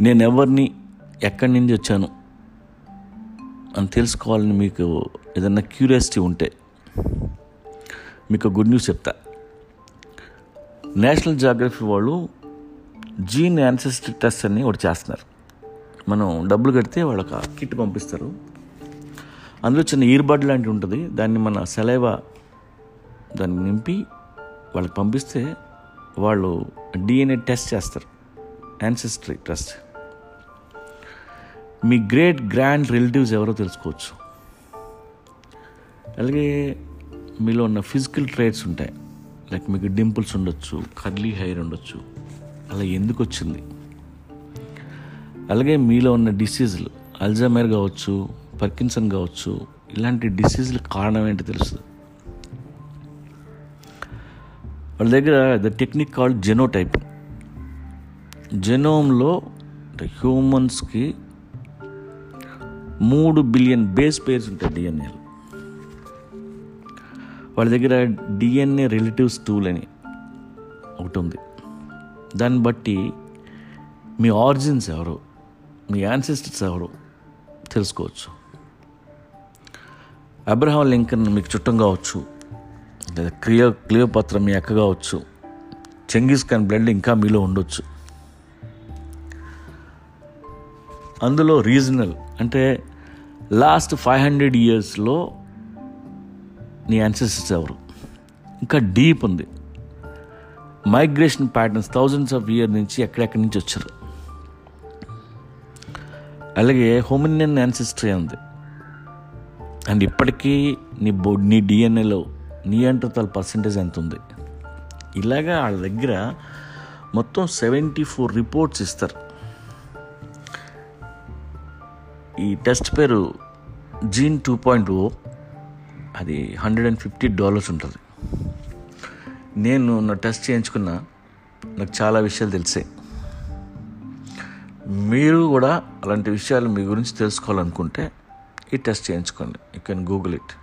నేను ఎవరిని ఎక్కడి నుంచి వచ్చాను అని తెలుసుకోవాలని మీకు ఏదన్నా క్యూరియాసిటీ ఉంటే మీకు గుడ్ న్యూస్ చెప్తా. నేషనల్ జాగ్రఫీ వాళ్ళు జీన్ యాన్సెస్ట్రీ టెస్ట్ అని ఒకటి చేస్తున్నారు. మనం డబ్బులు కడితే వాళ్ళకి ఒక కిట్ పంపిస్తారు. అందులో చిన్న ఇయర్బడ్ లాంటివి ఉంటుంది. దాన్ని మన సెలైవా దాన్ని నింపి వాళ్ళకి పంపిస్తే వాళ్ళు డిఎన్ఏ టెస్ట్ చేస్తారు. యాన్సెస్ట్రీ టెస్ట్ మీ గ్రేట్ గ్రాండ్ రిలేటివ్స్ ఎవరో తెలుసుకోవచ్చు. అలాగే మీలో ఉన్న ఫిజికల్ ట్రేట్స్ ఉంటాయి. లైక్ మీకు డింపుల్స్ ఉండొచ్చు కర్లీ హెయిర్ ఉండొచ్చు. అలా ఎందుకు వచ్చింది? అలాగే మీలో ఉన్న డిసీజులు అల్జమేర్ కావచ్చు పర్కిన్సన్ కావచ్చు ఇలాంటి డిసీజుల కారణం ఏంటి తెలుస్తుంది వాళ్ళ దగ్గర ద టెక్నిక్ కాల్డ్ జెనోటైప్. జెనోమ్లో హ్యూమన్స్కి మూడు బిలియన్ బేస్ పేర్స్ ఉంటాయి డిఎన్ఏలు వాళ్ళ దగ్గర డిఎన్ఏ రిలేటివ్స్ టూల్ అని ఒకటి ఉంది. దాన్ని బట్టి మీ ఆరిజిన్స్ ఎవరు మీ యాన్సిస్టర్స్ ఎవరు తెలుసుకోవచ్చు. అబ్రహాం లింకన్ మీకు చుట్టం కావచ్చు లేదా క్లియో క్లియోపత్ర మీ అక్క కావచ్చు చెంగిస్ ఖాన్ బ్లడ్ ఇంకా మీలో ఉండొచ్చు. అందులో రీజనల్ అంటే లాస్ట్ ఫైవ్ హండ్రెడ్ ఇయర్స్లో నీ యాన్సెస్టర్స్ ఎవరు? ఇంకా డీప్ ఉంది. Migration patterns thousands of year నుంచి ఎక్కడెక్కడి నుంచి వచ్చారు? అలాగే హోమినియన్ యాన్సిస్టరీ ఉంది. అండ్ ఇప్పటికీ నీ బో నీ డిఎన్ఏలో నీ అంటర్ తల పర్సంటేజ్ ఎంత ఉంది? ఇలాగా వాళ్ళ దగ్గర మొత్తం సెవెంటీ ఫోర్ రిపోర్ట్స్ ఇస్తారు. ఈ టెస్ట్ పేరు జీన్ టూ పాయింట్ ఓ. అది హండ్రెడ్ అండ్ ఫిఫ్టీ డాలర్స్ ఉంటుంది. నేను నా టెస్ట్ చేయించుకున్న నాకు చాలా విషయాలు తెలిసాయి. మీరు కూడా అలాంటి విషయాలు మీ గురించి తెలుసుకోవాలనుకుంటే ఈ టెస్ట్ చేయించుకోండి. You can Google it